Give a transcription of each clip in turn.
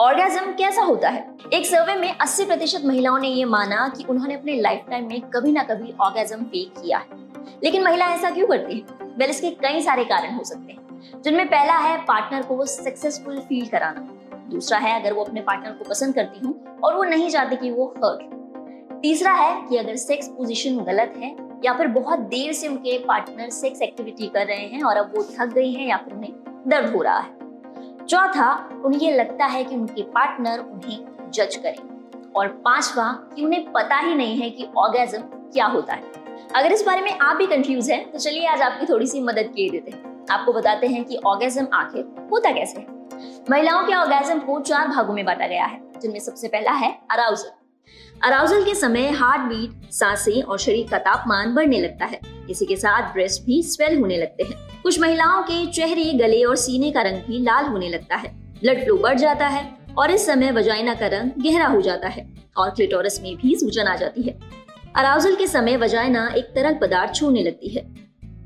Orgasm कैसा होता है? एक सर्वे में 80 प्रतिशत महिलाओं ने ये माना कि उन्होंने अपने लाइफ टाइम में कभी ना कभी ऑर्गेजम फेक किया है। लेकिन महिला ऐसा क्यों करती है? वेल इसके कई सारे कारण हो सकते हैं। जिनमें पहला है पार्टनर को वो सक्सेसफुल फील कराना। दूसरा है अगर वो अपने पार्टनर को पसंद करती हूँ और वो नहीं चाहती कि वो हर्ट तीसरा है कि अगर सेक्स पोजीशन गलत है या फिर बहुत देर से उनके पार्टनर सेक्स एक्टिविटी कर रहे हैं और अब वो थक गई हैं या फिर उन्हें दर्द हो रहा है। चौथा, उन्हें लगता है कि उनके पार्टनर उन्हें जज करें। और पांचवा, कि उन्हें पता ही नहीं है कि ऑर्गेजम क्या होता है। अगर इस बारे में आप भी कंफ्यूज हैं तो चलिए आज आपकी थोड़ी सी मदद किए देते हैं। आपको बताते हैं कि ऑर्गेजम आखिर होता कैसे है। महिलाओं के ऑर्गेजम को चार भागों में बांटा गया है, जिनमें सबसे पहला है अराउजल अराउजल के समय हार्ट बीट साँसें और शरीर का तापमान बढ़ने लगता है। इसी के साथ ब्रेस्ट भी स्वेल होने लगते हैं। कुछ महिलाओं के चेहरे, गले और सीने का रंग भी लाल होने लगता है। ब्लड फ्लो बढ़ जाता है और इस समय वजाइना का रंग गहरा हो जाता है और क्लिटोरस में भी सूजन आ जाती है। अराउजल के समय वजाइना एक तरल पदार्थ छूने लगती है।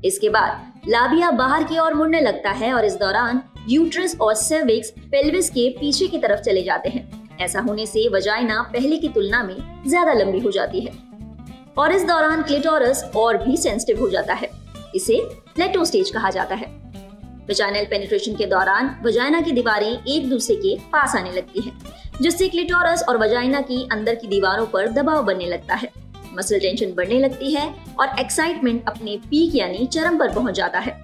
इसके बाद लाबिया बाहर की ओर मुड़ने लगता है और इस दौरान यूट्रस और सेविक्स पेल्विस के पीछे की तरफ़ चले जाते हैं। ऐसा होने से वजाइना पहले की तुलना में ज़्यादा लंबी हो जाती है। और इस दौरान क्लिटोरस और भी सेंसिटिव हो जाता है। इसे प्लेटो स्टेज कहा जाता है। वजाइनल पेनिट्रेशन के दौरान वजाइना की दीवारें एक दूसरे के पास आने लगती है, जिससे क्लिटोरस और वजाइना की अंदर की दीवारों पर दबाव बनने लगता है। मसल टेंशन बढ़ने लगती है और एक्साइटमेंट अपने पीक यानी चरम पर पहुँच जाता है।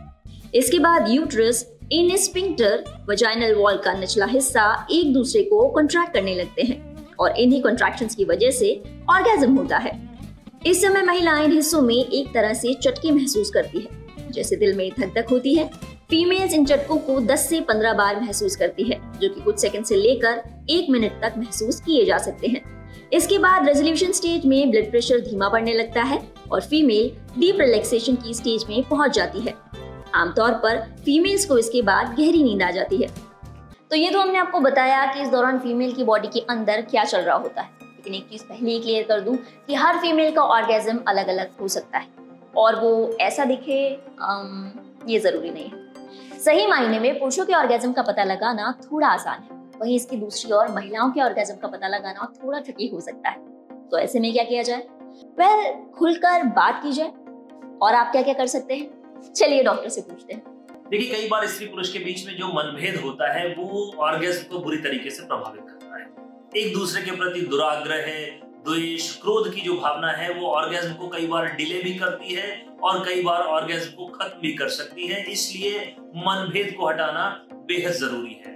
इसके बाद यूट्रस इन स्पिंक्टर वजाइनल वॉल का निचला हिस्सा एक दूसरे को कॉन्ट्रैक्ट करने लगते हैं और इन्हीं कॉन्ट्रैक्शंस की वजह से ऑर्गेजम होता है। इस समय महिला इन हिस्सों में एक तरह से चटके महसूस करती है, जैसे दिल में धक धक होती है। फीमेल्स इन चटकों को 10 से 15 बार महसूस करती है, जो कि कुछ सेकंड से लेकर एक मिनट तक महसूस किए जा सकते हैं। इसके बाद रेजोल्यूशन स्टेज में ब्लड प्रेशर धीमा पड़ने लगता है और फीमेल डीप रिलैक्सेशन की स्टेज में पहुँच जाती है। आमतौर पर फीमेल्स को इसके बाद गहरी नींद आ जाती है। तो ये तो हमने आपको बताया कि इस दौरान फीमेल की बॉडी के अंदर क्या चल रहा होता है। लेकिन एक चीज़ पहले ही क्लियर कर दूँ कि हर फीमेल का ऑर्गेजम अलग अलग हो सकता है। और वो ऐसा दिखे आम, ये ज़रूरी नहीं है। सही मायने में पुरुषों के ऑर्गेजम का पता लगाना थोड़ा आसान है। वहीं इसकी दूसरी ओर महिलाओं के ऑर्गेजम का पता लगाना थोड़ा ट्रिकी हो सकता है। तो ऐसे में क्या किया जाए? Well, खुलकर बात की जाए। और आप क्या क्या कर सकते हैं? चलिए डॉक्टर से पूछते हैं। देखिए कई बार स्त्री पुरुष के बीच में जो मनभेद होता है वो ऑर्गेज्म को बुरी तरीके से प्रभावित करता है। एक दूसरे के प्रति दुराग्रह है, द्वेष, क्रोध की जो भावना है, वो ऑर्गेज्म को कई बार डिले भी करती है और कई बार ऑर्गेज्म को खत्म भी कर सकती है। इसलिए मनभेद को हटाना बेहद ज़रूरी है।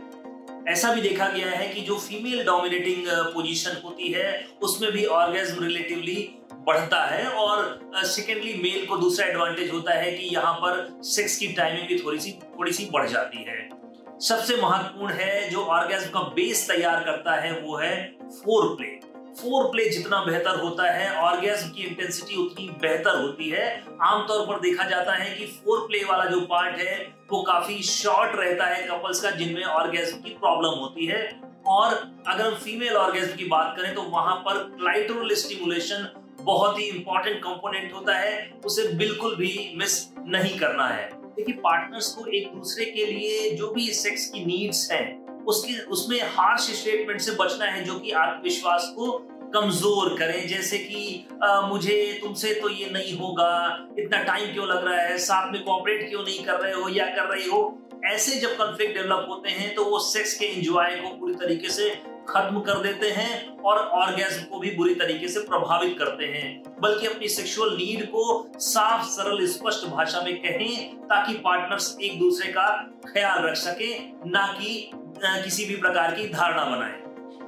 ऐसा भी देखा गया है कि जो फीमेल डोमिनेटिंग पोजीशन होती है, उसमें भी ऑर्गेज्म रिलेटिवली बढ़ता है और सेकेंडली मेल को दूसरा एडवांटेज होता है कि यहाँ पर सेक्स की टाइमिंग भी थोड़ी सी थोड़ी सी बढ़ जाती है। सबसे महत्वपूर्ण है, जो ऑर्गेज्म का बेस तैयार करता है, वो है फोर प्ले फोर प्ले जितना बेहतर होता है ऑर्गेज्म की इंटेंसिटी उतनी बेहतर होती है। आमतौर पर देखा जाता है कि फोर प्ले वाला जो पार्ट है, वो काफ़ी शॉर्ट रहता है कपल्स का, जिनमें ऑर्गेज्म की प्रॉब्लम होती है। और अगर हम फीमेल ऑर्गेज्म की बात करें तो वहाँ पर क्लाइटोरल स्टिमुलेशन बहुत ही इंपॉर्टेंट कंपोनेंट होता है। उसे बिल्कुल भी मिस नहीं करना है। देखिए पार्टनर्स को एक दूसरे के लिए जो भी सेक्स की नीड्स हैं उसकी उसमें हार्श स्टेटमेंट से बचना है जो कि आत्मविश्वास को कमज़ोर करें। जैसे कि आ, मुझे तुमसे तो ये नहीं होगा इतना टाइम क्यों लग रहा है? साथ में कॉपरेट क्यों नहीं कर रहे हो या कर रही हो? ऐसे जब कॉन्फ्लिक्ट डेवलप होते हैं तो वो सेक्स के एंजॉय को पूरी तरीके से खत्म कर देते हैं और ऑर्गेज्म को भी बुरी तरीके से प्रभावित करते हैं। बल्कि अपनी सेक्सुअल नीड को साफ़, सरल, स्पष्ट भाषा में कहें, ताकि पार्टनर्स एक दूसरे का ख्याल रख सके, ना कि किसी भी प्रकार की धारणा बनाए।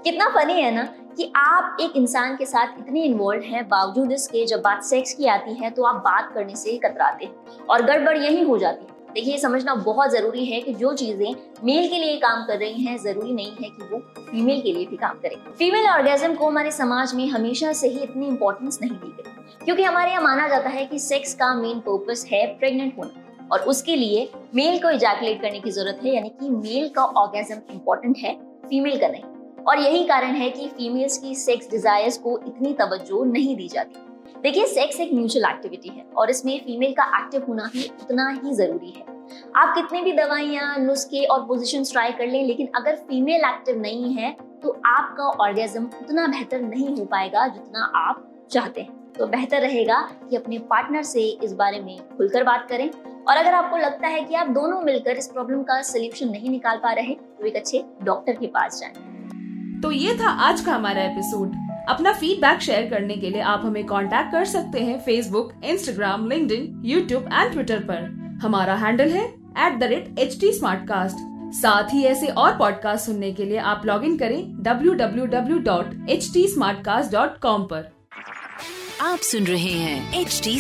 कितना फनी है ना कि आप एक इंसान के साथ इतने इन्वॉल्व हैं, बावजूद इसके जब बात सेक्स की आती है तो आप बात करने से ही कतराते हैं और गड़बड़ यही हो जाती देखिए, समझना बहुत ज़रूरी है कि जो चीज़ें मेल के लिए काम कर रही हैं, ज़रूरी नहीं है कि वो फीमेल के लिए भी काम करें। फीमेल ऑर्गेजम को हमारे समाज में हमेशा से ही इतनी इंपॉर्टेंस नहीं दी गई। क्योंकि हमारे यहाँ माना जाता है कि सेक्स का मेन पर्पस है प्रेग्नेंट होना। और उसके लिए मेल को इजैकुलेट करने की ज़रूरत है, यानी कि मेल का ऑर्गेजम इंपॉर्टेंट है फीमेल का नहीं। और यही कारण है कि फीमेल्स की सेक्स डिजायर्स को इतनी तवज्जो नहीं दी जाती। देखिए सेक्स एक म्यूचुअल एक्टिविटी है और इसमें फीमेल का एक्टिव होना भी उतना ही ज़रूरी है। आप कितनी भी दवाइयाँ, नुस्खे और पोजिशन ट्राई कर लें, लेकिन अगर फीमेल एक्टिव नहीं है तो आपका ऑर्गेजम उतना बेहतर नहीं हो पाएगा जितना आप चाहते हैं। तो बेहतर रहेगा कि अपने पार्टनर से इस बारे में खुलकर बात करें। और अगर आपको लगता है कि आप दोनों मिलकर इस प्रॉब्लम का सोल्यूशन नहीं निकाल पा रहे तो एक अच्छे डॉक्टर के पास जाएँ। तो ये था आज का हमारा एपिसोड अपना फीडबैक शेयर करने के लिए आप हमें कांटेक्ट कर सकते हैं Facebook Instagram LinkedIn YouTube and Twitter पर। हमारा हैंडल है at the rate H T साथ ही ऐसे और पॉडकास्ट सुनने के लिए आप लॉग इन करें W W W dot H www.htsmartcast.com पर। आप सुन रहे हैं एच टी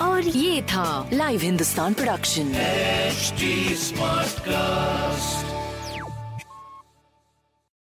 और ये था live Hindustan production smart cast